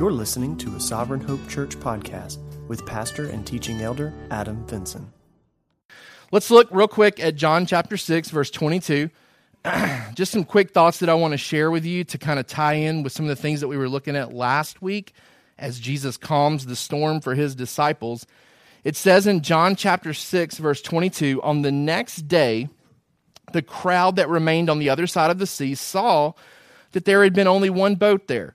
You're listening to a Sovereign Hope Church podcast with pastor and teaching elder Adam Vinson. Let's look real quick at John chapter 6, verse 22. Just some quick thoughts that I want to share with you to kind of tie in with some of the things that we were looking at last week as Jesus calms the storm for his disciples. It says in John chapter 6, verse 22 On the next day, the crowd that remained on the other side of the sea saw that there had been only one boat there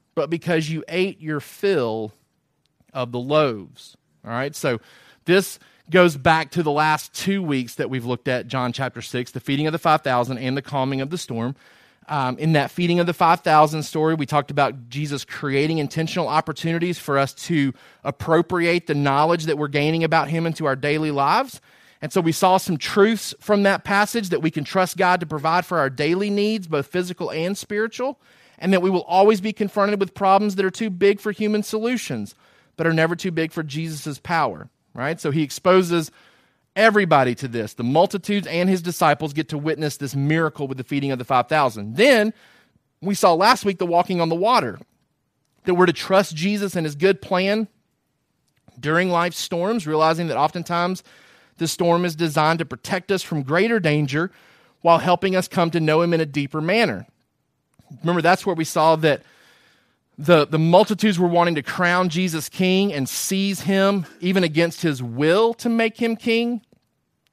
but because you ate your fill of the loaves. All right, so this goes back to the last two weeks that we've looked at John chapter 6, the feeding of the 5,000 and the calming of the storm. Um, in that feeding of the 5,000 story, we talked about Jesus creating intentional opportunities for us to appropriate the knowledge that we're gaining about Him into our daily lives. And so we saw some truths from that passage that we can trust God to provide for our daily needs, both physical and spiritual and that we will always be confronted with problems that are too big for human solutions, but are never too big for Jesus' power, right? So he exposes everybody to this. The multitudes and his disciples get to witness this miracle with the feeding of the 5,000. Then we saw last week the walking on the water, that we're to trust Jesus and his good plan during life's storms, realizing that oftentimes the storm is designed to protect us from greater danger while helping us come to know him in a deeper manner remember that's where we saw that the, the multitudes were wanting to crown Jesus king and seize him even against his will to make him king.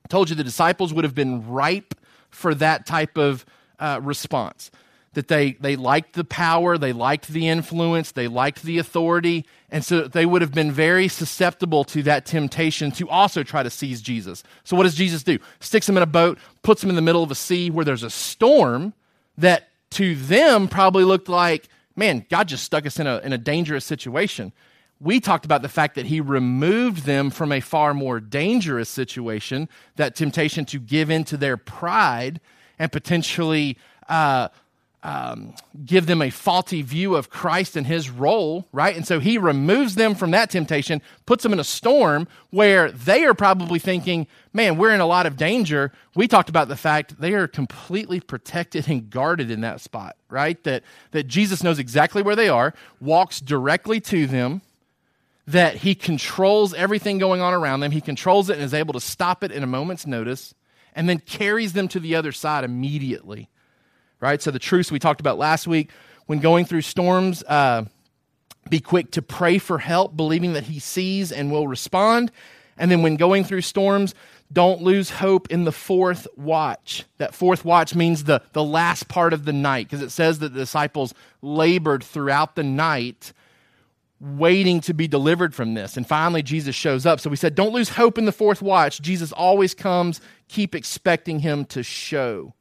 I told you the disciples would have been ripe for that type of uh, response. That they, they liked the power, they liked the influence, they liked the authority, and so they would have been very susceptible to that temptation to also try to seize Jesus. So, what does Jesus do? Sticks him in a boat, puts him in the middle of a sea where there's a storm that to them probably looked like, man, God just stuck us in a, in a dangerous situation. We talked about the fact that he removed them from a far more dangerous situation, that temptation to give in to their pride and potentially uh, um, give them a faulty view of Christ and his role, right? And so he removes them from that temptation, puts them in a storm where they are probably thinking, man, we're in a lot of danger. We talked about the fact they are completely protected and guarded in that spot, right? That, that Jesus knows exactly where they are, walks directly to them, that he controls everything going on around them, he controls it and is able to stop it in a moment's notice, and then carries them to the other side immediately right? So the truths we talked about last week when going through storms, uh, be quick to pray for help, believing that He sees and will respond. And then when going through storms, don't lose hope in the fourth watch. That fourth watch means the, the last part of the night, because it says that the disciples labored throughout the night waiting to be delivered from this. And finally, Jesus shows up. So we said, don't lose hope in the fourth watch. Jesus always comes. Keep expecting him to show.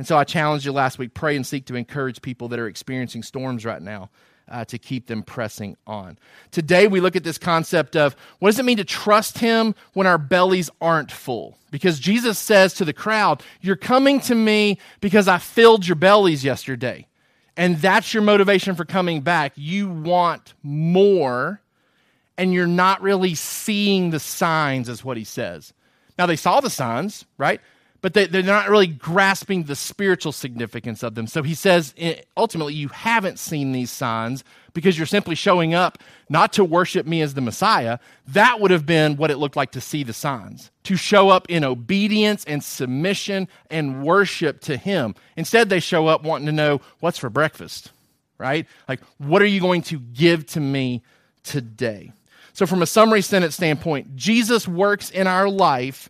And so I challenged you last week pray and seek to encourage people that are experiencing storms right now. Uh, to keep them pressing on. Today, we look at this concept of what does it mean to trust Him when our bellies aren't full? Because Jesus says to the crowd, You're coming to me because I filled your bellies yesterday. And that's your motivation for coming back. You want more, and you're not really seeing the signs, is what He says. Now, they saw the signs, right? But they, are not really grasping the spiritual significance of them. So he says, ultimately, you haven't seen these signs because you're simply showing up not to worship me as the Messiah. That would have been what it looked like to see the signs, to show up in obedience and submission and worship to him. Instead, they show up wanting to know what's for breakfast, right? Like, what are you going to give to me today? So, from a summary sentence standpoint, Jesus works in our life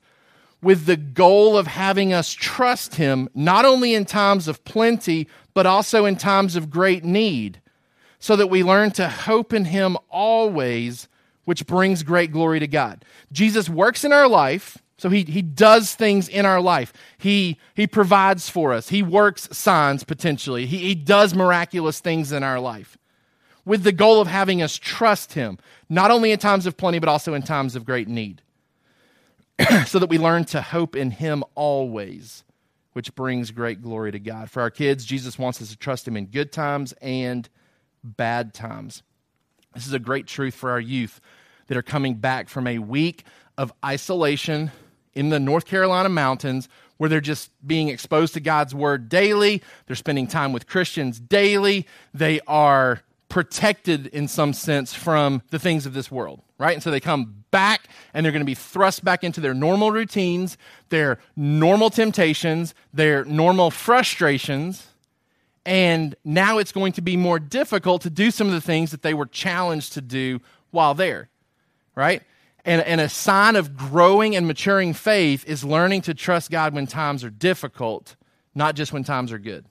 with the goal of having us trust Him, not only in times of plenty, but also in times of great need, so that we learn to hope in Him always, which brings great glory to God. Jesus works in our life. So he, he does things in our life. He, he provides for us. He works signs potentially. He, he does miraculous things in our life. with the goal of having us trust Him, not only in times of plenty, but also in times of great need, so that we learn to hope in Him always, which brings great glory to God. For our kids, Jesus wants us to trust Him in good times and bad times. This is a great truth for our youth that are coming back from a week of isolation in the North Carolina mountains where they're just being exposed to God's word daily. They're spending time with Christians daily. They are protected in some sense from the things of this world, right? And so they come back and they're going to be thrust back into their normal routines, their normal temptations, their normal frustrations. And now it's going to be more difficult to do some of the things that they were challenged to do while there, right? And, and a sign of growing and maturing faith is learning to trust God when times are difficult, not just when times are good.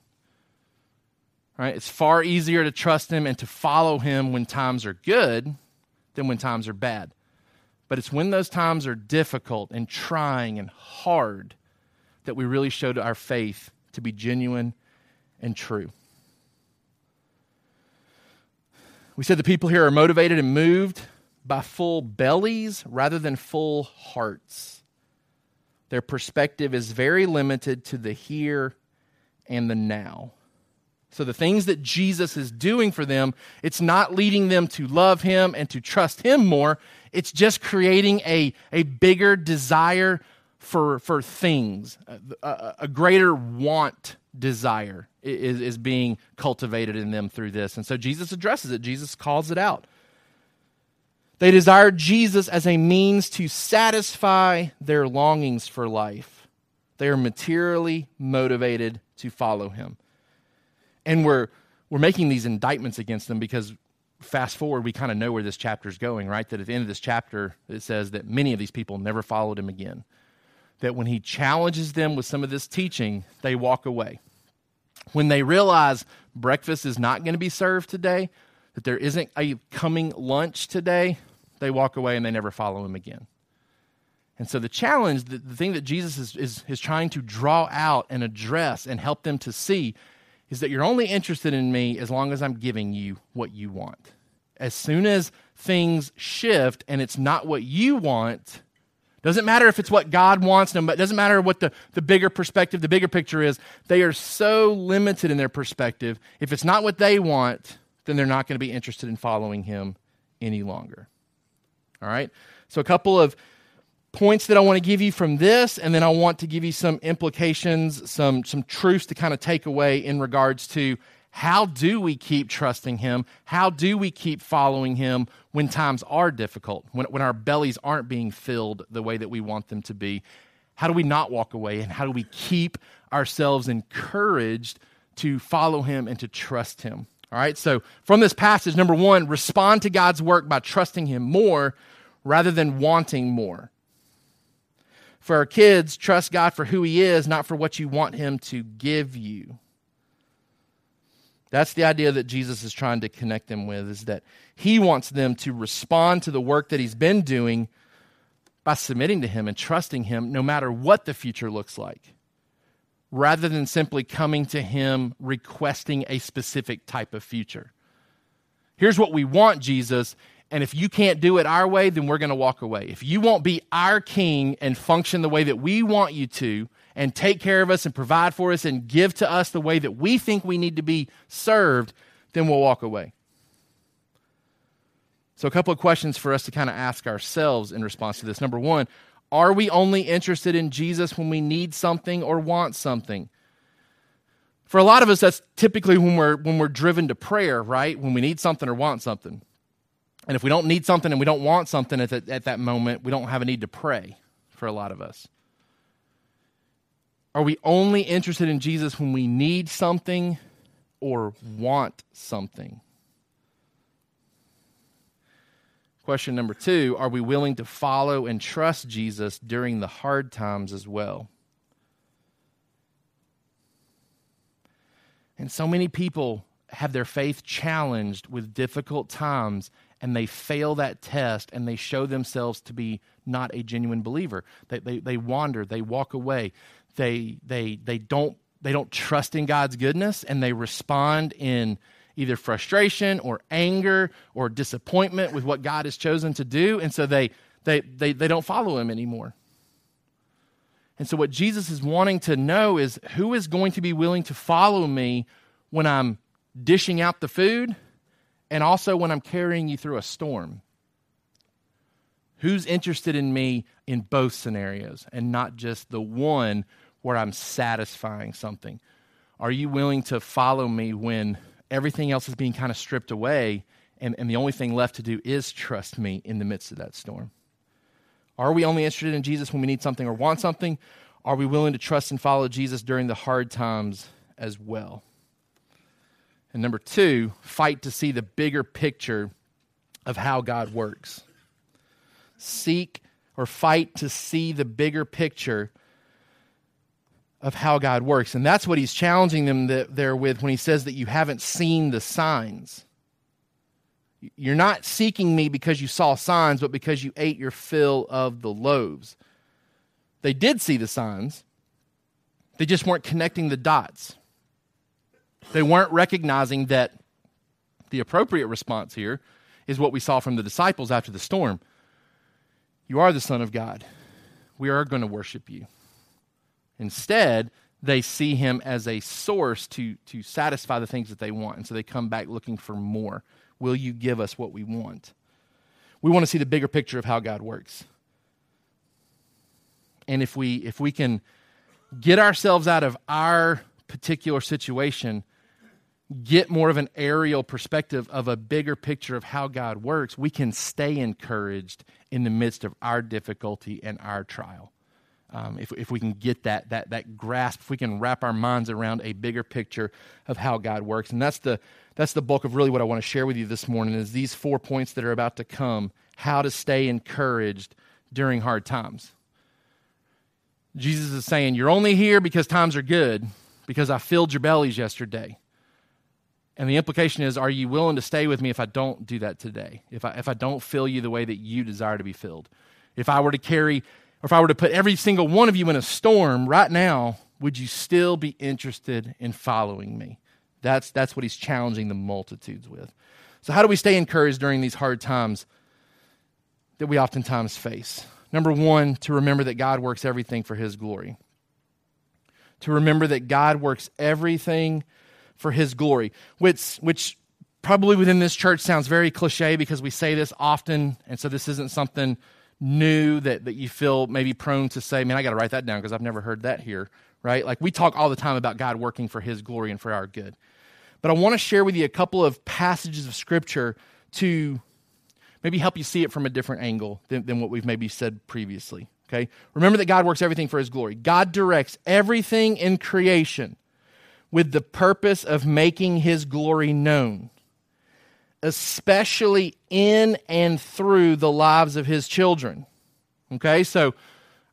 Right? It's far easier to trust Him and to follow Him when times are good than when times are bad. But it's when those times are difficult and trying and hard that we really show our faith to be genuine and true. We said the people here are motivated and moved by full bellies rather than full hearts. Their perspective is very limited to the here and the now. So the things that Jesus is doing for them, it's not leading them to love him and to trust him more. It's just creating a, a bigger desire for, for things, a, a greater want desire is, is being cultivated in them through this. And so Jesus addresses it, Jesus calls it out. They desire Jesus as a means to satisfy their longings for life. They are materially motivated to follow him. And we're, we're making these indictments against them because fast forward, we kind of know where this chapter is going, right? That at the end of this chapter, it says that many of these people never followed him again. That when he challenges them with some of this teaching, they walk away. When they realize breakfast is not going to be served today, that there isn't a coming lunch today, they walk away and they never follow him again. And so the challenge, the, the thing that Jesus is, is, is trying to draw out and address and help them to see is that you're only interested in me as long as I'm giving you what you want. As soon as things shift and it's not what you want, doesn't matter if it's what God wants them, but doesn't matter what the, the bigger perspective, the bigger picture is. They are so limited in their perspective. If it's not what they want, then they're not going to be interested in following Him any longer. All right? So, a couple of points that I want to give you from this, and then I want to give you some implications, some, some truths to kind of take away in regards to how do we keep trusting Him? How do we keep following Him when times are difficult, when, when our bellies aren't being filled the way that we want them to be? How do we not walk away? And how do we keep ourselves encouraged to follow Him and to trust Him? All right, so from this passage, number one, respond to God's work by trusting Him more rather than wanting more. For our kids, trust God for who He is, not for what you want Him to give you. That's the idea that Jesus is trying to connect them with, is that He wants them to respond to the work that He's been doing by submitting to Him and trusting Him no matter what the future looks like rather than simply coming to Him requesting a specific type of future. Here's what we want, Jesus, and if you can't do it our way, then we're going to walk away. If you won't be our king and function the way that we want you to, and take care of us and provide for us and give to us the way that we think we need to be served, then we'll walk away. So, a couple of questions for us to kind of ask ourselves in response to this. Number one, are we only interested in Jesus when we need something or want something? For a lot of us, that's typically when we're, when we're driven to prayer, right? When we need something or want something. And if we don't need something and we don't want something at, the, at that moment, we don't have a need to pray for a lot of us. Are we only interested in Jesus when we need something or want something? Question number two Are we willing to follow and trust Jesus during the hard times as well? And so many people have their faith challenged with difficult times and they fail that test and they show themselves to be not a genuine believer. They, they, they wander, they walk away, they, they, they, don't, they don't trust in God's goodness and they respond in either frustration or anger or disappointment with what God has chosen to do. And so they, they, they, they don't follow him anymore. And so, what Jesus is wanting to know is who is going to be willing to follow me when I'm dishing out the food and also when I'm carrying you through a storm? Who's interested in me in both scenarios and not just the one where I'm satisfying something? Are you willing to follow me when everything else is being kind of stripped away and, and the only thing left to do is trust me in the midst of that storm? Are we only interested in Jesus when we need something or want something? Are we willing to trust and follow Jesus during the hard times as well? And number two, fight to see the bigger picture of how God works. Seek or fight to see the bigger picture of how God works. And that's what he's challenging them there with when he says that you haven't seen the signs. You're not seeking me because you saw signs, but because you ate your fill of the loaves. They did see the signs, they just weren't connecting the dots. They weren't recognizing that the appropriate response here is what we saw from the disciples after the storm. You are the Son of God. We are going to worship you. Instead, they see him as a source to, to satisfy the things that they want. And so they come back looking for more. Will you give us what we want? We want to see the bigger picture of how God works. And if we if we can get ourselves out of our particular situation, get more of an aerial perspective of a bigger picture of how God works, we can stay encouraged in the midst of our difficulty and our trial. Um, if, if we can get that, that, that grasp, if we can wrap our minds around a bigger picture of how God works. And that's the, that's the bulk of really what I want to share with you this morning is these four points that are about to come, how to stay encouraged during hard times. Jesus is saying, You're only here because times are good, because I filled your bellies yesterday. And the implication is, are you willing to stay with me if I don't do that today? If I, if I don't fill you the way that you desire to be filled? If I were to carry, or if I were to put every single one of you in a storm right now, would you still be interested in following me? That's, that's what he's challenging the multitudes with. So, how do we stay encouraged during these hard times that we oftentimes face? Number one, to remember that God works everything for his glory. To remember that God works everything for his glory, which, which probably within this church sounds very cliche because we say this often. And so this isn't something new that, that you feel maybe prone to say, man, I got to write that down because I've never heard that here, right? Like we talk all the time about God working for his glory and for our good. But I want to share with you a couple of passages of scripture to maybe help you see it from a different angle than, than what we've maybe said previously. Okay? Remember that God works everything for his glory. God directs everything in creation with the purpose of making his glory known, especially in and through the lives of his children. Okay, so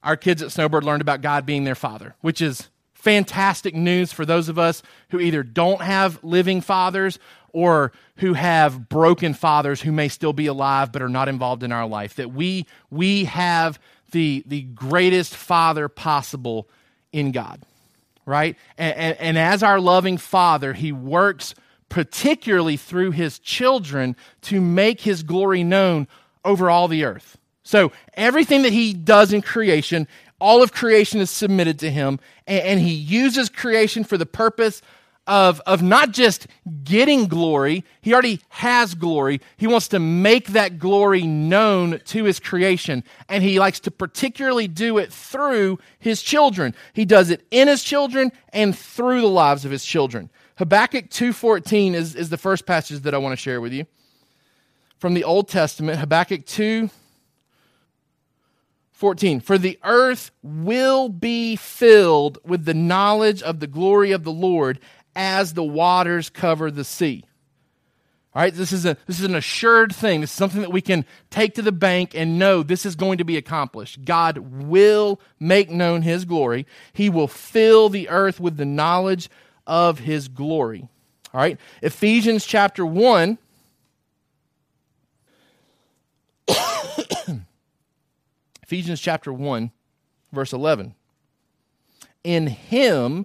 our kids at Snowbird learned about God being their father, which is fantastic news for those of us who either don't have living fathers or who have broken fathers who may still be alive but are not involved in our life. That we, we have the, the greatest father possible in God right? And, and, and, as our loving Father, He works particularly through His children to make His glory known over all the earth. So everything that He does in creation, all of creation is submitted to Him, and, and He uses creation for the purpose of, of not just getting glory, he already has glory. He wants to make that glory known to his creation. And he likes to particularly do it through his children. He does it in his children and through the lives of his children. Habakkuk 2.14 is, is the first passage that I want to share with you. From the Old Testament, Habakkuk 2, 14. For the earth will be filled with the knowledge of the glory of the Lord as the waters cover the sea. All right, this is, a, this is an assured thing. This is something that we can take to the bank and know this is going to be accomplished. God will make known his glory, he will fill the earth with the knowledge of his glory. All right, Ephesians chapter 1. Ephesians chapter 1, verse 11. In him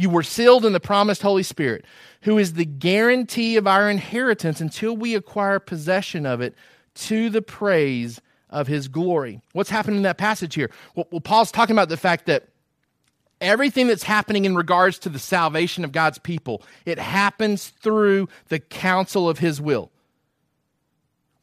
you were sealed in the promised Holy Spirit, who is the guarantee of our inheritance until we acquire possession of it to the praise of his glory. What's happening in that passage here? Well, Paul's talking about the fact that everything that's happening in regards to the salvation of God's people, it happens through the counsel of his will.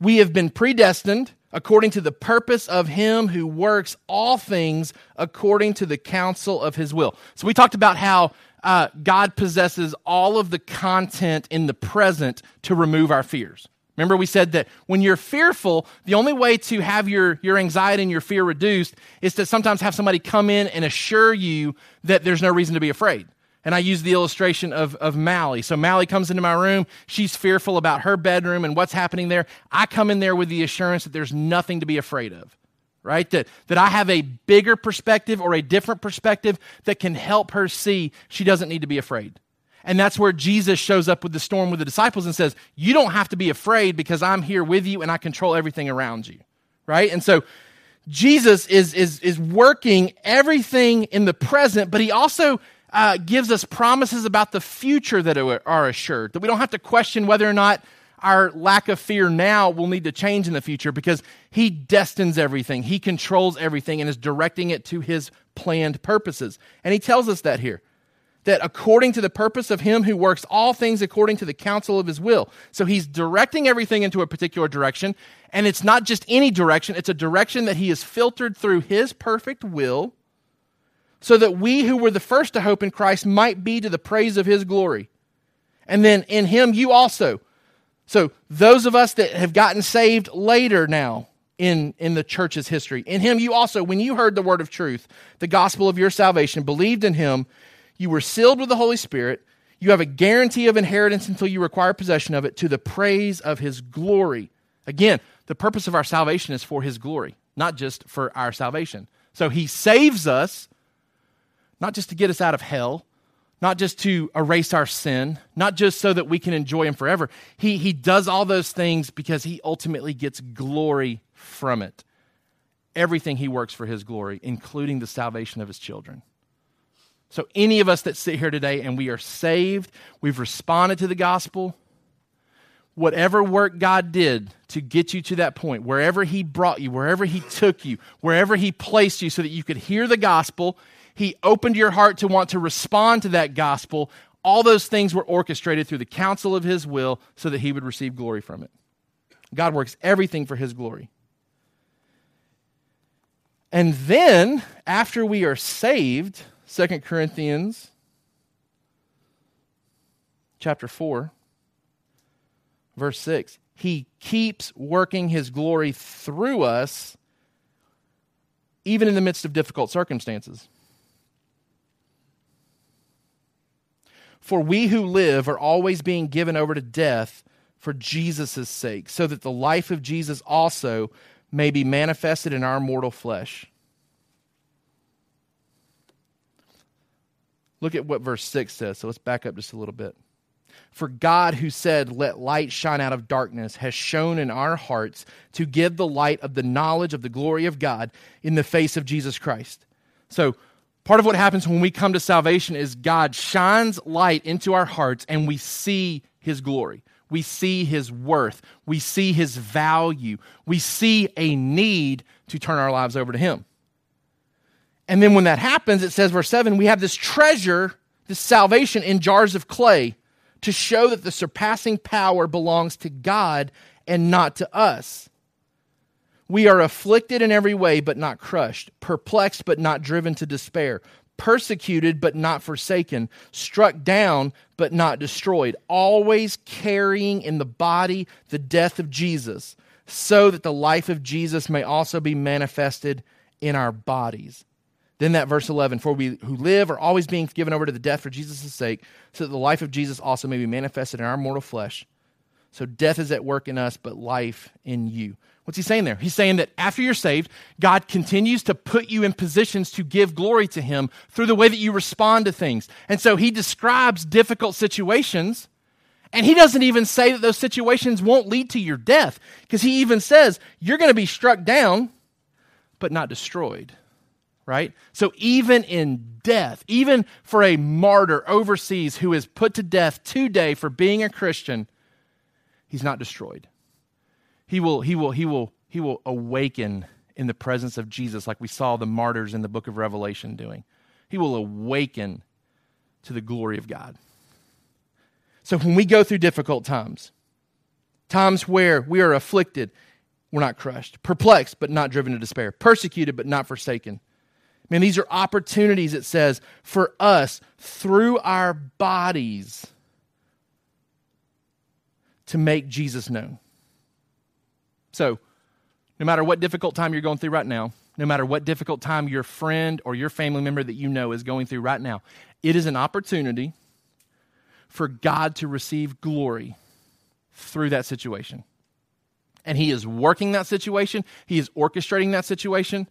We have been predestined according to the purpose of him who works all things according to the counsel of his will. So we talked about how uh, God possesses all of the content in the present to remove our fears. Remember, we said that when you're fearful, the only way to have your, your anxiety and your fear reduced is to sometimes have somebody come in and assure you that there's no reason to be afraid. And I use the illustration of, of Mally. So Mally comes into my room. She's fearful about her bedroom and what's happening there. I come in there with the assurance that there's nothing to be afraid of, right? That, that I have a bigger perspective or a different perspective that can help her see she doesn't need to be afraid. And that's where Jesus shows up with the storm with the disciples and says, You don't have to be afraid because I'm here with you and I control everything around you, right? And so Jesus is, is, is working everything in the present, but he also uh, gives us promises about the future that are assured, that we don't have to question whether or not our lack of fear now will need to change in the future because He destines everything, He controls everything, and is directing it to His planned purposes. And He tells us that here. That according to the purpose of him who works all things according to the counsel of his will. So he's directing everything into a particular direction, and it's not just any direction, it's a direction that he has filtered through his perfect will so that we who were the first to hope in Christ might be to the praise of his glory. And then in him, you also. So those of us that have gotten saved later now in, in the church's history, in him, you also, when you heard the word of truth, the gospel of your salvation, believed in him, you were sealed with the Holy Spirit. You have a guarantee of inheritance until you require possession of it to the praise of his glory. Again, the purpose of our salvation is for his glory, not just for our salvation. So he saves us not just to get us out of hell, not just to erase our sin, not just so that we can enjoy Him forever. He, he does all those things because He ultimately gets glory from it. Everything He works for His glory, including the salvation of His children. So, any of us that sit here today and we are saved, we've responded to the gospel, whatever work God did to get you to that point, wherever He brought you, wherever He took you, wherever He placed you so that you could hear the gospel he opened your heart to want to respond to that gospel. All those things were orchestrated through the counsel of His will so that He would receive glory from it. God works everything for His glory. And then, after we are saved, 2 Corinthians chapter 4, verse 6, He keeps working His glory through us, even in the midst of difficult circumstances. For we who live are always being given over to death for Jesus' sake, so that the life of Jesus also may be manifested in our mortal flesh. Look at what verse 6 says. So let's back up just a little bit. For God, who said, Let light shine out of darkness, has shone in our hearts to give the light of the knowledge of the glory of God in the face of Jesus Christ. So Part of what happens when we come to salvation is God shines light into our hearts and we see his glory. We see his worth. We see his value. We see a need to turn our lives over to him. And then when that happens, it says, verse 7, we have this treasure, this salvation in jars of clay to show that the surpassing power belongs to God and not to us. We are afflicted in every way, but not crushed, perplexed, but not driven to despair, persecuted, but not forsaken, struck down, but not destroyed, always carrying in the body the death of Jesus, so that the life of Jesus may also be manifested in our bodies. Then that verse 11, for we who live are always being given over to the death for Jesus' sake, so that the life of Jesus also may be manifested in our mortal flesh. So death is at work in us, but life in you. What's he saying there? He's saying that after you're saved, God continues to put you in positions to give glory to him through the way that you respond to things. And so he describes difficult situations, and he doesn't even say that those situations won't lead to your death, because he even says you're going to be struck down, but not destroyed. Right? So even in death, even for a martyr overseas who is put to death today for being a Christian, he's not destroyed. He will, he will, he will, he will awaken in the presence of Jesus, like we saw the martyrs in the book of Revelation doing. He will awaken to the glory of God. So when we go through difficult times, times where we are afflicted, we're not crushed, perplexed, but not driven to despair, persecuted, but not forsaken. Man, these are opportunities, it says, for us through our bodies to make Jesus known. So, no matter what difficult time you're going through right now, no matter what difficult time your friend or your family member that you know is going through right now, it is an opportunity for God to receive glory through that situation. And He is working that situation, He is orchestrating that situation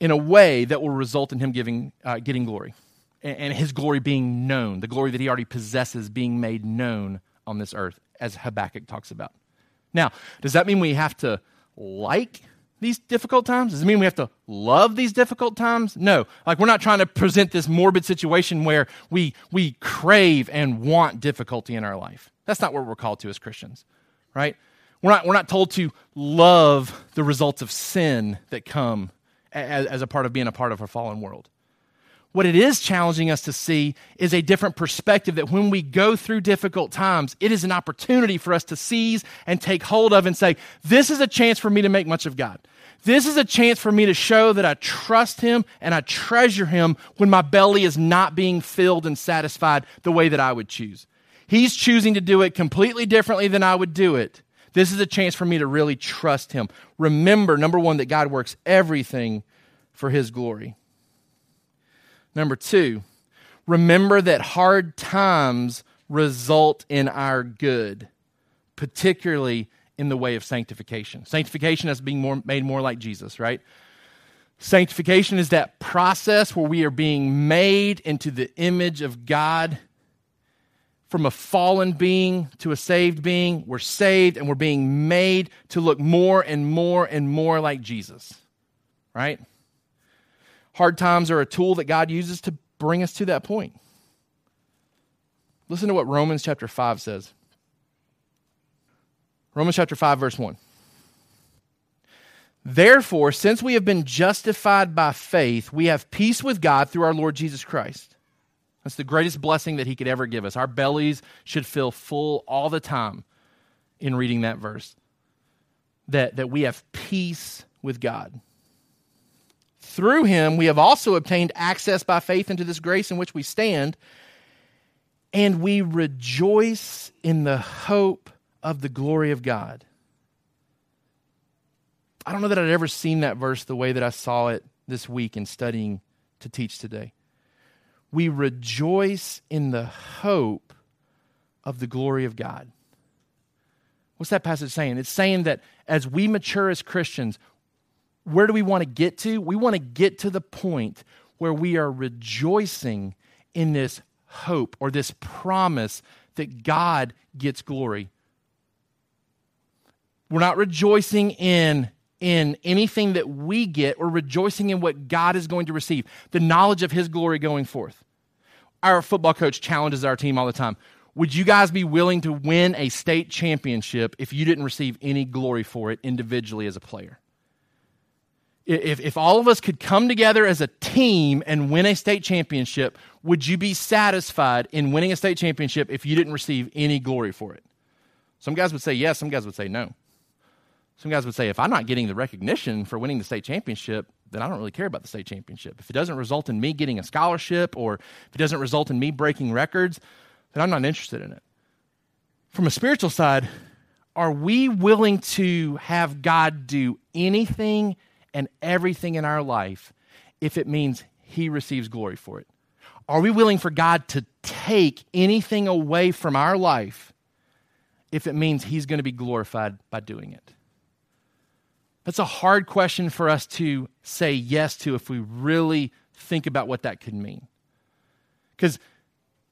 in a way that will result in Him giving, uh, getting glory and, and His glory being known, the glory that He already possesses being made known on this earth, as Habakkuk talks about. Now, does that mean we have to like these difficult times? Does it mean we have to love these difficult times? No. Like we're not trying to present this morbid situation where we we crave and want difficulty in our life. That's not what we're called to as Christians, right? We're not, we're not told to love the results of sin that come as, as a part of being a part of a fallen world. What it is challenging us to see is a different perspective that when we go through difficult times, it is an opportunity for us to seize and take hold of and say, This is a chance for me to make much of God. This is a chance for me to show that I trust Him and I treasure Him when my belly is not being filled and satisfied the way that I would choose. He's choosing to do it completely differently than I would do it. This is a chance for me to really trust Him. Remember, number one, that God works everything for His glory. Number two, remember that hard times result in our good, particularly in the way of sanctification. Sanctification is being more, made more like Jesus, right? Sanctification is that process where we are being made into the image of God. From a fallen being to a saved being, we're saved and we're being made to look more and more and more like Jesus, right? Hard times are a tool that God uses to bring us to that point. Listen to what Romans chapter 5 says. Romans chapter 5, verse 1. Therefore, since we have been justified by faith, we have peace with God through our Lord Jesus Christ. That's the greatest blessing that He could ever give us. Our bellies should feel full all the time in reading that verse. That, that we have peace with God. Through him, we have also obtained access by faith into this grace in which we stand, and we rejoice in the hope of the glory of God. I don't know that I'd ever seen that verse the way that I saw it this week in studying to teach today. We rejoice in the hope of the glory of God. What's that passage saying? It's saying that as we mature as Christians, where do we want to get to? We want to get to the point where we are rejoicing in this hope or this promise that God gets glory. We're not rejoicing in in anything that we get, we're rejoicing in what God is going to receive, the knowledge of His glory going forth. Our football coach challenges our team all the time. Would you guys be willing to win a state championship if you didn't receive any glory for it individually as a player? If, if all of us could come together as a team and win a state championship, would you be satisfied in winning a state championship if you didn't receive any glory for it? Some guys would say yes, some guys would say no. Some guys would say, if I'm not getting the recognition for winning the state championship, then I don't really care about the state championship. If it doesn't result in me getting a scholarship or if it doesn't result in me breaking records, then I'm not interested in it. From a spiritual side, are we willing to have God do anything and everything in our life if it means He receives glory for it? Are we willing for God to take anything away from our life if it means He's going to be glorified by doing it? That's a hard question for us to say yes to if we really think about what that could mean. Because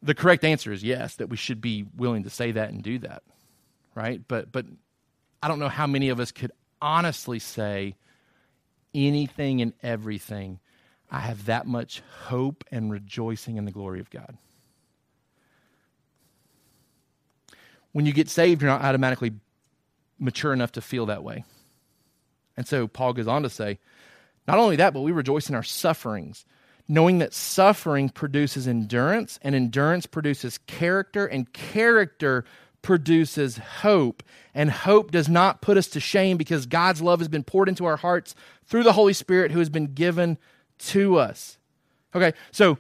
the correct answer is yes, that we should be willing to say that and do that, right? But, but I don't know how many of us could honestly say anything and everything. I have that much hope and rejoicing in the glory of God. When you get saved, you're not automatically mature enough to feel that way. And so Paul goes on to say, not only that, but we rejoice in our sufferings, knowing that suffering produces endurance, and endurance produces character, and character produces hope. And hope does not put us to shame because God's love has been poured into our hearts through the Holy Spirit who has been given to us. Okay, so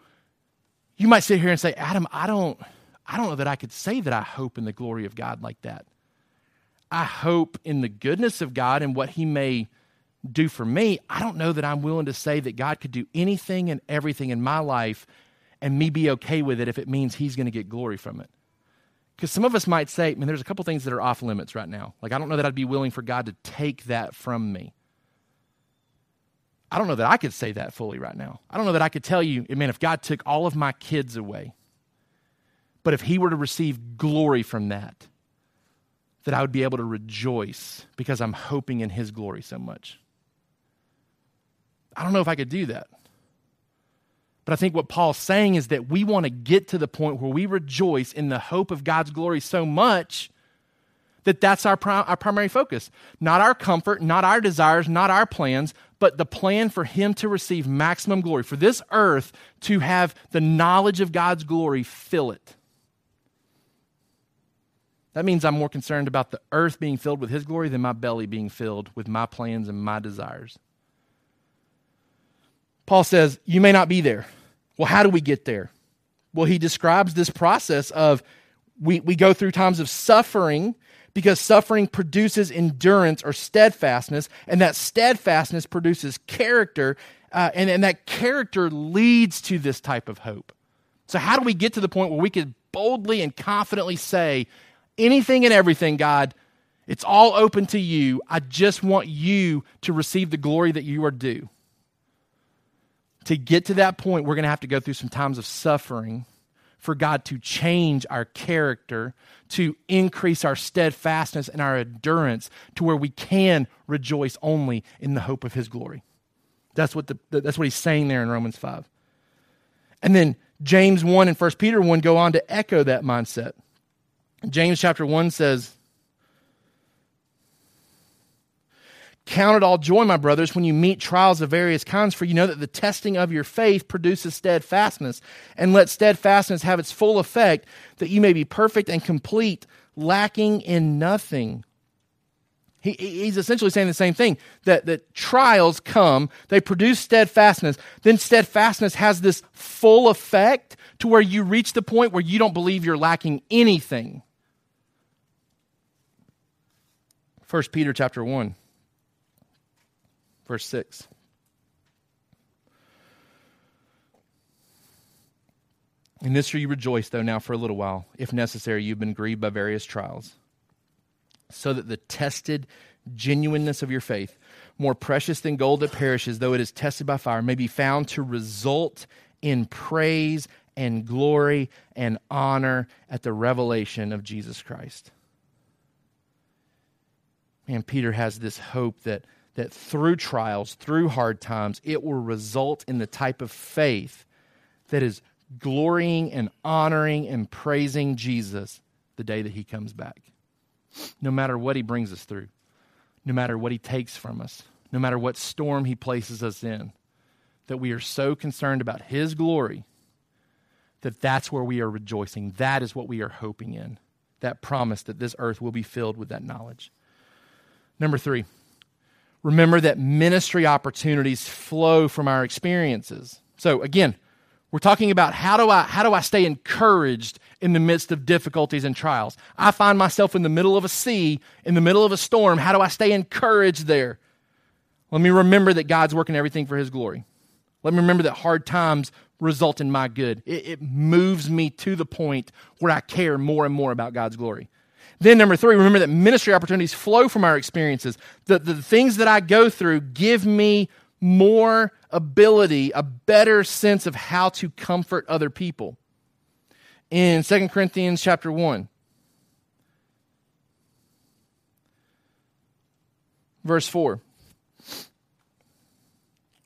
you might sit here and say, Adam, I don't, I don't know that I could say that I hope in the glory of God like that. I hope in the goodness of God and what He may do for me. I don't know that I'm willing to say that God could do anything and everything in my life and me be okay with it if it means He's going to get glory from it. Because some of us might say, man, there's a couple things that are off limits right now. Like, I don't know that I'd be willing for God to take that from me. I don't know that I could say that fully right now. I don't know that I could tell you, man, if God took all of my kids away, but if He were to receive glory from that, that I would be able to rejoice because I'm hoping in His glory so much. I don't know if I could do that. But I think what Paul's saying is that we want to get to the point where we rejoice in the hope of God's glory so much that that's our, our primary focus. Not our comfort, not our desires, not our plans, but the plan for Him to receive maximum glory, for this earth to have the knowledge of God's glory fill it. That means I'm more concerned about the earth being filled with His glory than my belly being filled with my plans and my desires. Paul says, You may not be there. Well, how do we get there? Well, he describes this process of we, we go through times of suffering because suffering produces endurance or steadfastness, and that steadfastness produces character, uh, and, and that character leads to this type of hope. So, how do we get to the point where we can boldly and confidently say, anything and everything, God. It's all open to you. I just want you to receive the glory that you are due. To get to that point, we're going to have to go through some times of suffering for God to change our character, to increase our steadfastness and our endurance to where we can rejoice only in the hope of His glory. That's what, the, that's what he's saying there in Romans 5. And then James 1 and 1 Peter 1 go on to echo that mindset. James chapter 1 says, Count it all joy, my brothers, when you meet trials of various kinds, for you know that the testing of your faith produces steadfastness. And let steadfastness have its full effect, that you may be perfect and complete, lacking in nothing. He, he's essentially saying the same thing that, that trials come, they produce steadfastness. Then steadfastness has this full effect to where you reach the point where you don't believe you're lacking anything. 1 Peter chapter 1 verse 6 In this you rejoice, though, now for a little while. If necessary, you've been grieved by various trials, so that the tested genuineness of your faith, more precious than gold that perishes, though it is tested by fire, may be found to result in praise and glory and honor at the revelation of Jesus Christ. And Peter has this hope that, that through trials, through hard times, it will result in the type of faith that is glorying and honoring and praising Jesus the day that he comes back. No matter what he brings us through, no matter what he takes from us, no matter what storm he places us in, that we are so concerned about his glory that that's where we are rejoicing. That is what we are hoping in. That promise that this earth will be filled with that knowledge. Number three, remember that ministry opportunities flow from our experiences. So again, we're talking about how do I how do I stay encouraged in the midst of difficulties and trials? I find myself in the middle of a sea, in the middle of a storm. How do I stay encouraged there? Let me remember that God's working everything for his glory. Let me remember that hard times result in my good. It, it moves me to the point where I care more and more about God's glory. Then, number three, remember that ministry opportunities flow from our experiences. The, the things that I go through give me more ability, a better sense of how to comfort other people. In 2 Corinthians chapter 1, verse 4.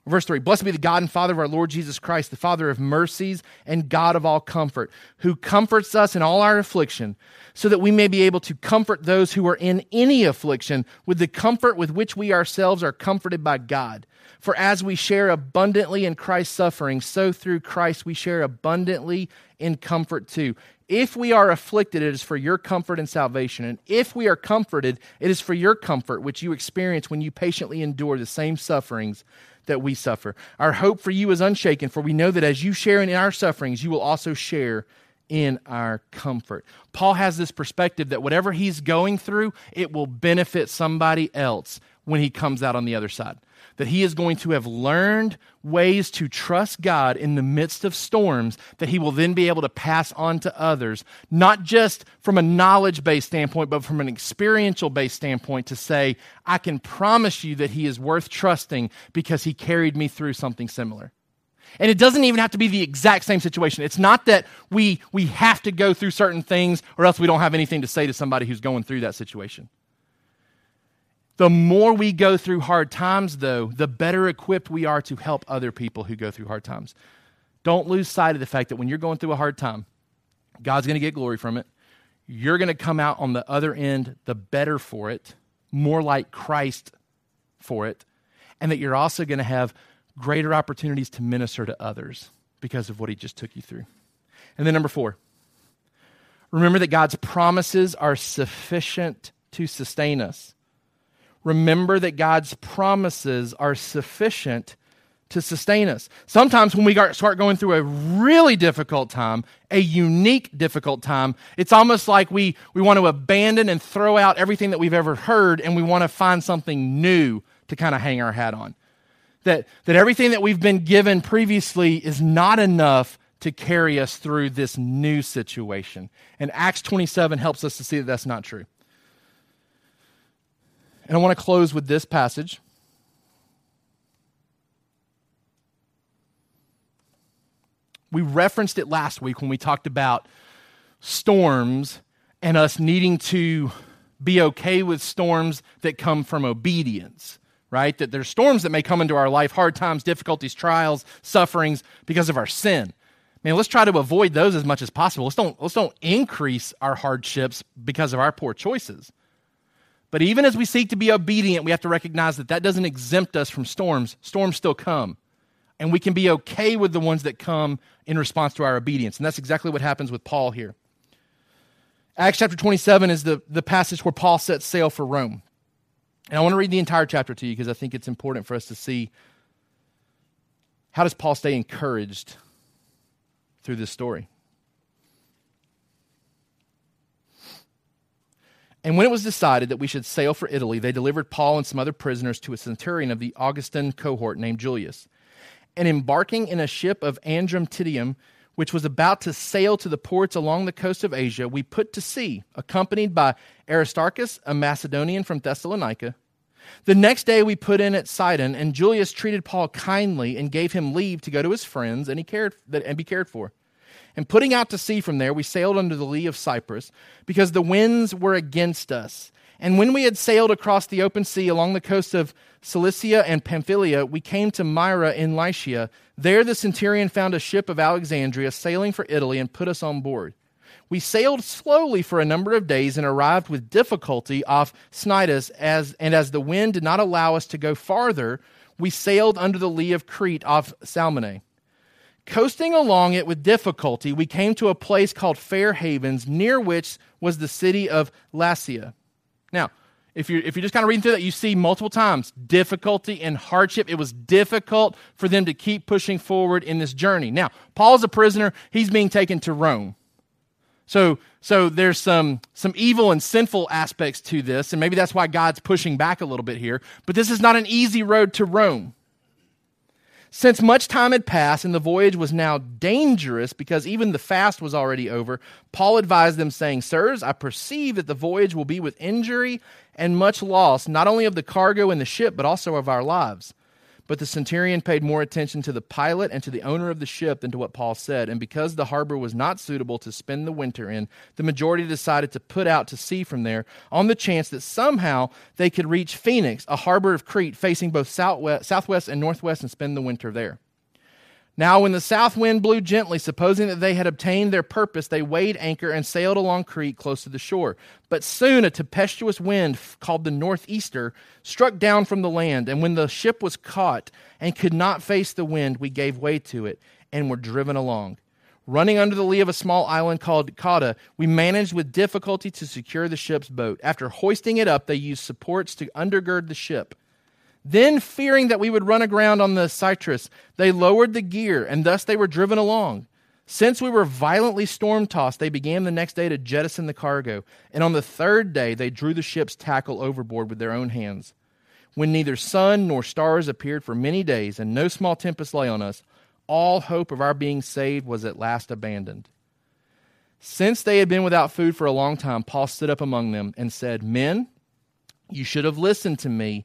Verse 3 Blessed be the God and Father of our Lord Jesus Christ, the Father of mercies and God of all comfort, who comforts us in all our affliction, so that we may be able to comfort those who are in any affliction with the comfort with which we ourselves are comforted by God. For as we share abundantly in Christ's suffering, so through Christ we share abundantly in comfort too. If we are afflicted, it is for your comfort and salvation. And if we are comforted, it is for your comfort, which you experience when you patiently endure the same sufferings that we suffer. Our hope for you is unshaken, for we know that as you share in our sufferings, you will also share in our comfort. Paul has this perspective that whatever he's going through, it will benefit somebody else when he comes out on the other side that he is going to have learned ways to trust God in the midst of storms that he will then be able to pass on to others, not just from a knowledge based standpoint, but from an experiential based standpoint to say, I can promise you that he is worth trusting because he carried me through something similar. And it doesn't even have to be the exact same situation. It's not that we, we have to go through certain things or else we don't have anything to say to somebody who's going through that situation. The more we go through hard times, though, the better equipped we are to help other people who go through hard times. Don't lose sight of the fact that when you're going through a hard time, God's going to get glory from it. You're going to come out on the other end the better for it, more like Christ for it, and that you're also going to have greater opportunities to minister to others because of what He just took you through. And then, number four, remember that God's promises are sufficient to sustain us remember that God's promises are sufficient to sustain us. Sometimes when we start going through a really difficult time, a unique difficult time, it's almost like we, we want to abandon and throw out everything that we've ever heard and we want to find something new to kind of hang our hat on. That, that everything that we've been given previously is not enough to carry us through this new situation. And Acts 27 helps us to see that that's not true. And I want to close with this passage. We referenced it last week when we talked about storms and us needing to be okay with storms that come from obedience, right? That there's storms that may come into our life, hard times, difficulties, trials, sufferings because of our sin. Man, let's try to avoid those as much as possible. Let's don't, let's don't increase our hardships because of our poor choices. But even as we seek to be obedient, we have to recognize that that doesn't exempt us from storms. Storms still come. And we can be okay with the ones that come in response to our obedience. And that's exactly what happens with Paul here. Acts chapter 27 is the, the passage where Paul sets sail for Rome. And I want to read the entire chapter to you because I think it's important for us to see how does Paul stay encouraged through this story. And when it was decided that we should sail for Italy, they delivered Paul and some other prisoners to a centurion of the Augustan cohort named Julius. And embarking in a ship of Adramyttium, which was about to sail to the ports along the coast of Asia, we put to sea, accompanied by Aristarchus, a Macedonian from Thessalonica. The next day we put in at Sidon, and Julius treated Paul kindly and gave him leave to go to his friends and, he cared, and be cared for. And putting out to sea from there, we sailed under the lee of Cyprus, because the winds were against us. And when we had sailed across the open sea along the coast of Cilicia and Pamphylia, we came to Myra in Lycia. There the centurion found a ship of Alexandria sailing for Italy and put us on board. We sailed slowly for a number of days and arrived with difficulty off Cnidus, as, and as the wind did not allow us to go farther, we sailed under the lee of Crete off Salmone. Coasting along it with difficulty, we came to a place called Fair Havens, near which was the city of Lasea. Now, if you're, if you're just kind of reading through that, you see multiple times difficulty and hardship. It was difficult for them to keep pushing forward in this journey. Now, Paul's a prisoner, he's being taken to Rome. So, so there's some, some evil and sinful aspects to this, and maybe that's why God's pushing back a little bit here. But this is not an easy road to Rome. Since much time had passed and the voyage was now dangerous because even the fast was already over, Paul advised them, saying, Sirs, I perceive that the voyage will be with injury and much loss, not only of the cargo and the ship, but also of our lives. But the centurion paid more attention to the pilot and to the owner of the ship than to what Paul said. And because the harbor was not suitable to spend the winter in, the majority decided to put out to sea from there on the chance that somehow they could reach Phoenix, a harbor of Crete facing both southwest and northwest, and spend the winter there. Now, when the south wind blew gently, supposing that they had obtained their purpose, they weighed anchor and sailed along Crete close to the shore. But soon a tempestuous wind, called the northeaster, struck down from the land. And when the ship was caught and could not face the wind, we gave way to it and were driven along. Running under the lee of a small island called Cauda, we managed with difficulty to secure the ship's boat. After hoisting it up, they used supports to undergird the ship. Then, fearing that we would run aground on the Syrtis, they lowered the gear, and thus they were driven along. Since we were violently storm tossed, they began the next day to jettison the cargo, and on the third day they drew the ship's tackle overboard with their own hands. When neither sun nor stars appeared for many days, and no small tempest lay on us, all hope of our being saved was at last abandoned. Since they had been without food for a long time, Paul stood up among them and said, Men, you should have listened to me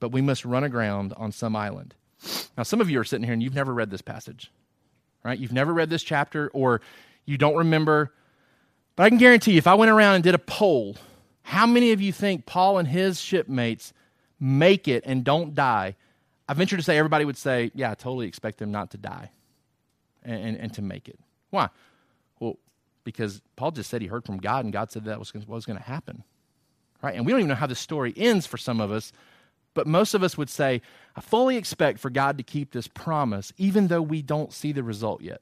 but we must run aground on some island. Now, some of you are sitting here and you've never read this passage, right? You've never read this chapter or you don't remember. But I can guarantee you, if I went around and did a poll, how many of you think Paul and his shipmates make it and don't die? I venture to say everybody would say, yeah, I totally expect them not to die and, and, and to make it. Why? Well, because Paul just said he heard from God and God said that was was going to happen. Right? And we don't even know how the story ends for some of us but most of us would say, I fully expect for God to keep this promise, even though we don't see the result yet.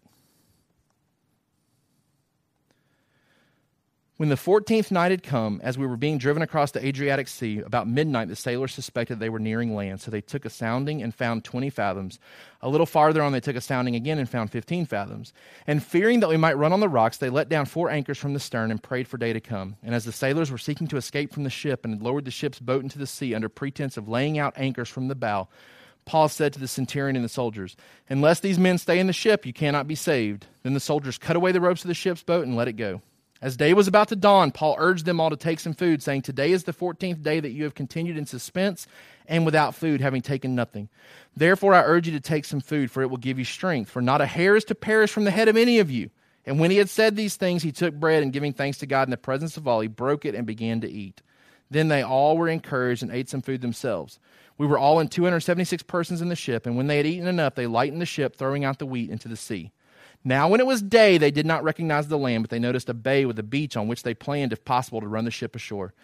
When the 14th night had come, as we were being driven across the Adriatic Sea, about midnight the sailors suspected they were nearing land, so they took a sounding and found 20 fathoms. A little farther on, they took a sounding again and found 15 fathoms. And fearing that we might run on the rocks, they let down four anchors from the stern and prayed for day to come. And as the sailors were seeking to escape from the ship and had lowered the ship's boat into the sea under pretense of laying out anchors from the bow, Paul said to the centurion and the soldiers, Unless these men stay in the ship, you cannot be saved. Then the soldiers cut away the ropes of the ship's boat and let it go. As day was about to dawn, Paul urged them all to take some food, saying, Today is the fourteenth day that you have continued in suspense and without food, having taken nothing. Therefore, I urge you to take some food, for it will give you strength. For not a hair is to perish from the head of any of you. And when he had said these things, he took bread and giving thanks to God in the presence of all, he broke it and began to eat. Then they all were encouraged and ate some food themselves. We were all in 276 persons in the ship, and when they had eaten enough, they lightened the ship, throwing out the wheat into the sea. Now, when it was day, they did not recognize the land, but they noticed a bay with a beach on which they planned, if possible, to run the ship ashore.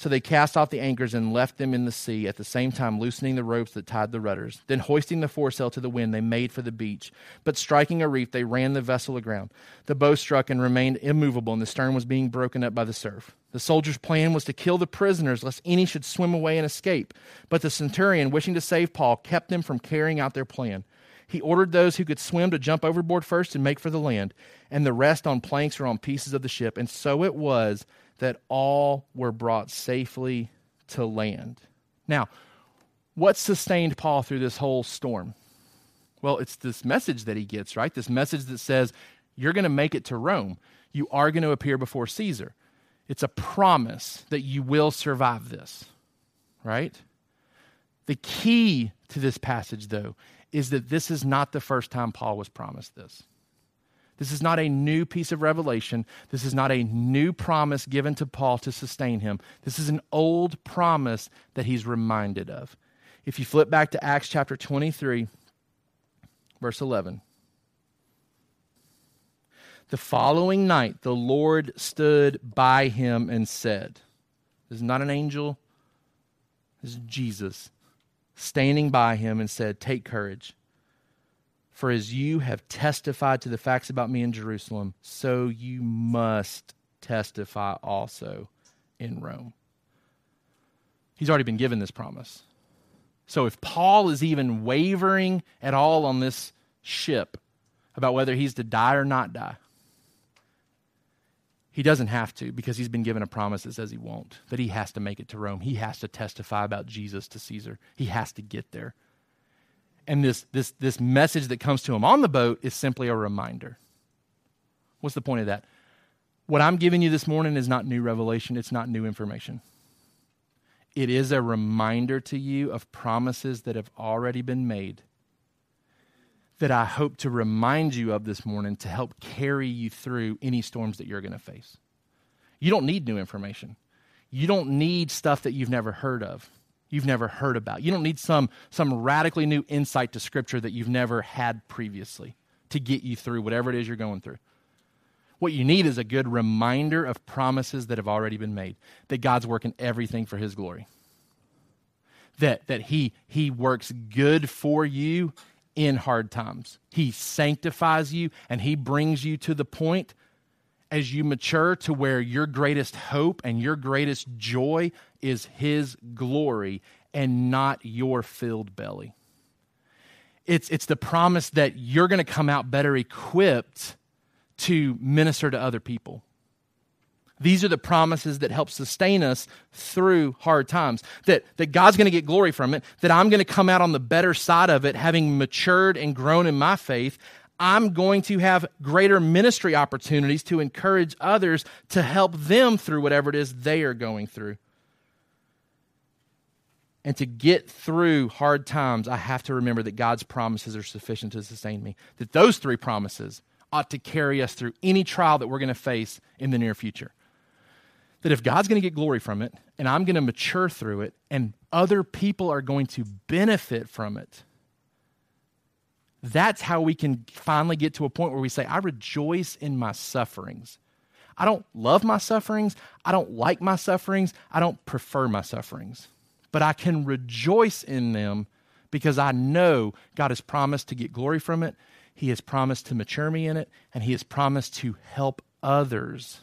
So they cast off the anchors and left them in the sea, at the same time loosening the ropes that tied the rudders. Then, hoisting the foresail to the wind, they made for the beach. But striking a reef, they ran the vessel aground. The bow struck and remained immovable, and the stern was being broken up by the surf. The soldiers' plan was to kill the prisoners, lest any should swim away and escape. But the centurion, wishing to save Paul, kept them from carrying out their plan. He ordered those who could swim to jump overboard first and make for the land, and the rest on planks or on pieces of the ship. And so it was that all were brought safely to land. Now, what sustained Paul through this whole storm? Well, it's this message that he gets, right? This message that says, You're going to make it to Rome. You are going to appear before Caesar. It's a promise that you will survive this, right? The key to this passage, though, is that this is not the first time Paul was promised this. This is not a new piece of revelation. This is not a new promise given to Paul to sustain him. This is an old promise that he's reminded of. If you flip back to Acts chapter 23, verse 11. The following night, the Lord stood by him and said, This is not an angel, this is Jesus standing by him and said, Take courage. For as you have testified to the facts about me in Jerusalem, so you must testify also in Rome. He's already been given this promise. So if Paul is even wavering at all on this ship about whether he's to die or not die, he doesn't have to because he's been given a promise that says he won't, that he has to make it to Rome. He has to testify about Jesus to Caesar. He has to get there. And this, this, this message that comes to him on the boat is simply a reminder. What's the point of that? What I'm giving you this morning is not new revelation, it's not new information. It is a reminder to you of promises that have already been made that I hope to remind you of this morning to help carry you through any storms that you're going to face. You don't need new information. You don't need stuff that you've never heard of, you've never heard about. You don't need some, some radically new insight to Scripture that you've never had previously to get you through whatever it is you're going through. What you need is a good reminder of promises that have already been made, that God's working everything for His glory. That, that he, he works good for you in hard times. He sanctifies you and He brings you to the point as you mature to where your greatest hope and your greatest joy is His glory and not your filled belly. It's, it's the promise that you're going to come out better equipped to minister to other people. These are the promises that help sustain us through hard times. That, that God's going to get glory from it, that I'm going to come out on the better side of it, having matured and grown in my faith. I'm going to have greater ministry opportunities to encourage others to help them through whatever it is they are going through. And to get through hard times, I have to remember that God's promises are sufficient to sustain me. That those three promises ought to carry us through any trial that we're going to face in the near future that if God's going to get glory from it and I'm going to mature through it and other people are going to benefit from it, that's how we can finally get to a point where we say, I rejoice in my sufferings. I don't love my sufferings. I don't like my sufferings. I don't prefer my sufferings. But I can rejoice in them because I know God has promised to get glory from it. He has promised to mature me in it, and He has promised to help others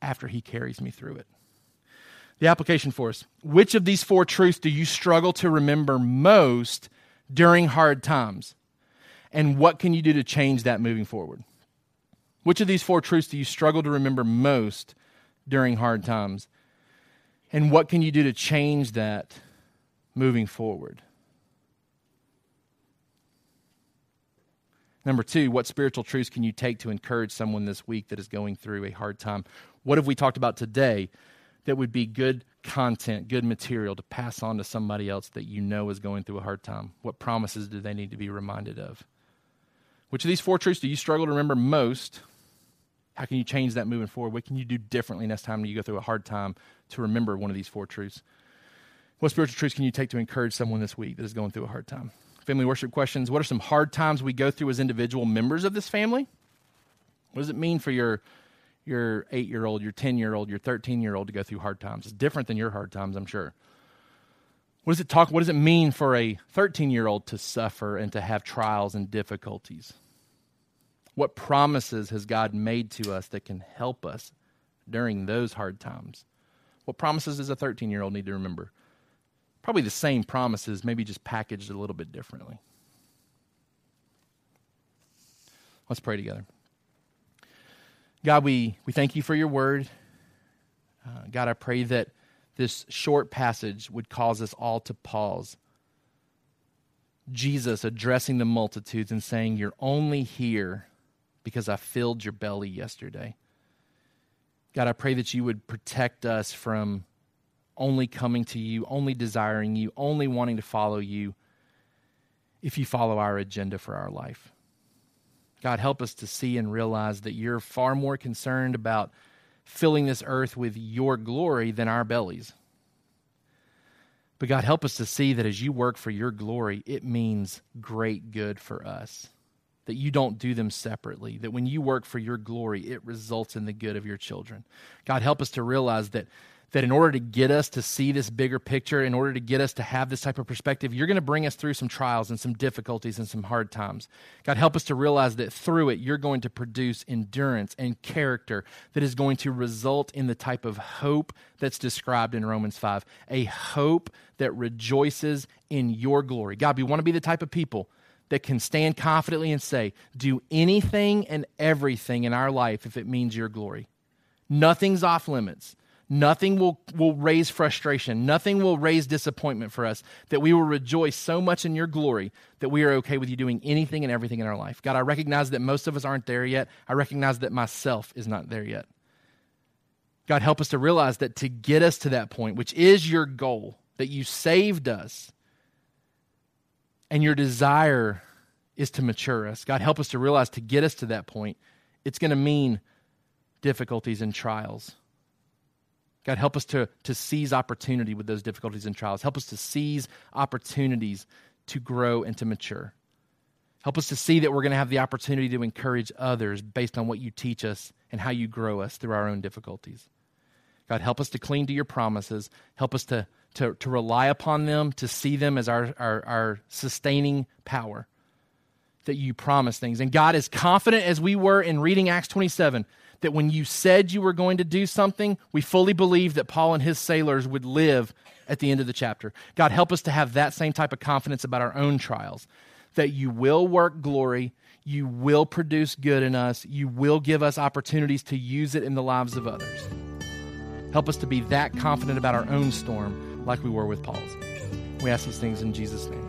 after He carries me through it. The application for us Which of these four truths do you struggle to remember most during hard times? And what can you do to change that moving forward? Which of these four truths do you struggle to remember most during hard times? And what can you do to change that moving forward? Number two, what spiritual truths can you take to encourage someone this week that is going through a hard time? What have we talked about today that would be good content, good material to pass on to somebody else that you know is going through a hard time? What promises do they need to be reminded of? Which of these four truths do you struggle to remember most? How can you change that moving forward? What can you do differently next time you go through a hard time to remember one of these four truths? What spiritual truths can you take to encourage someone this week that is going through a hard time? Family worship questions. What are some hard times we go through as individual members of this family? What does it mean for your your eight year old, your 10 year old, your 13 year old to go through hard times. It's different than your hard times, I'm sure. What does it talk? What does it mean for a 13 year old to suffer and to have trials and difficulties? What promises has God made to us that can help us during those hard times? What promises does a 13 year old need to remember? Probably the same promises, maybe just packaged a little bit differently. Let's pray together. God, we, we thank you for your word. Uh, God, I pray that this short passage would cause us all to pause. Jesus addressing the multitudes and saying, You're only here because I filled your belly yesterday. God, I pray that you would protect us from only coming to you, only desiring you, only wanting to follow you if you follow our agenda for our life. God, help us to see and realize that you're far more concerned about filling this earth with your glory than our bellies. But God, help us to see that as you work for your glory, it means great good for us. That you don't do them separately. That when you work for your glory, it results in the good of your children. God, help us to realize that, that in order to get us to see this bigger picture, in order to get us to have this type of perspective, you're going to bring us through some trials and some difficulties and some hard times. God, help us to realize that through it, you're going to produce endurance and character that is going to result in the type of hope that's described in Romans 5 a hope that rejoices in your glory. God, we want to be the type of people that can stand confidently and say, Do anything and everything in our life if it means your glory. Nothing's off limits. Nothing will, will raise frustration. Nothing will raise disappointment for us. That we will rejoice so much in your glory that we are okay with you doing anything and everything in our life. God, I recognize that most of us aren't there yet. I recognize that myself is not there yet. God, help us to realize that to get us to that point, which is your goal, that you saved us, and your desire is to mature us. God, help us to realize to get us to that point, it's going to mean difficulties and trials. God, help us to, to seize opportunity with those difficulties and trials. Help us to seize opportunities to grow and to mature. Help us to see that we're going to have the opportunity to encourage others based on what you teach us and how you grow us through our own difficulties. God, help us to cling to your promises. Help us to, to, to rely upon them, to see them as our, our, our sustaining power. That you promise things. And God, as confident as we were in reading Acts 27, that when you said you were going to do something, we fully believe that Paul and his sailors would live at the end of the chapter. God, help us to have that same type of confidence about our own trials, that you will work glory, you will produce good in us, you will give us opportunities to use it in the lives of others. Help us to be that confident about our own storm like we were with Paul's. We ask these things in Jesus' name.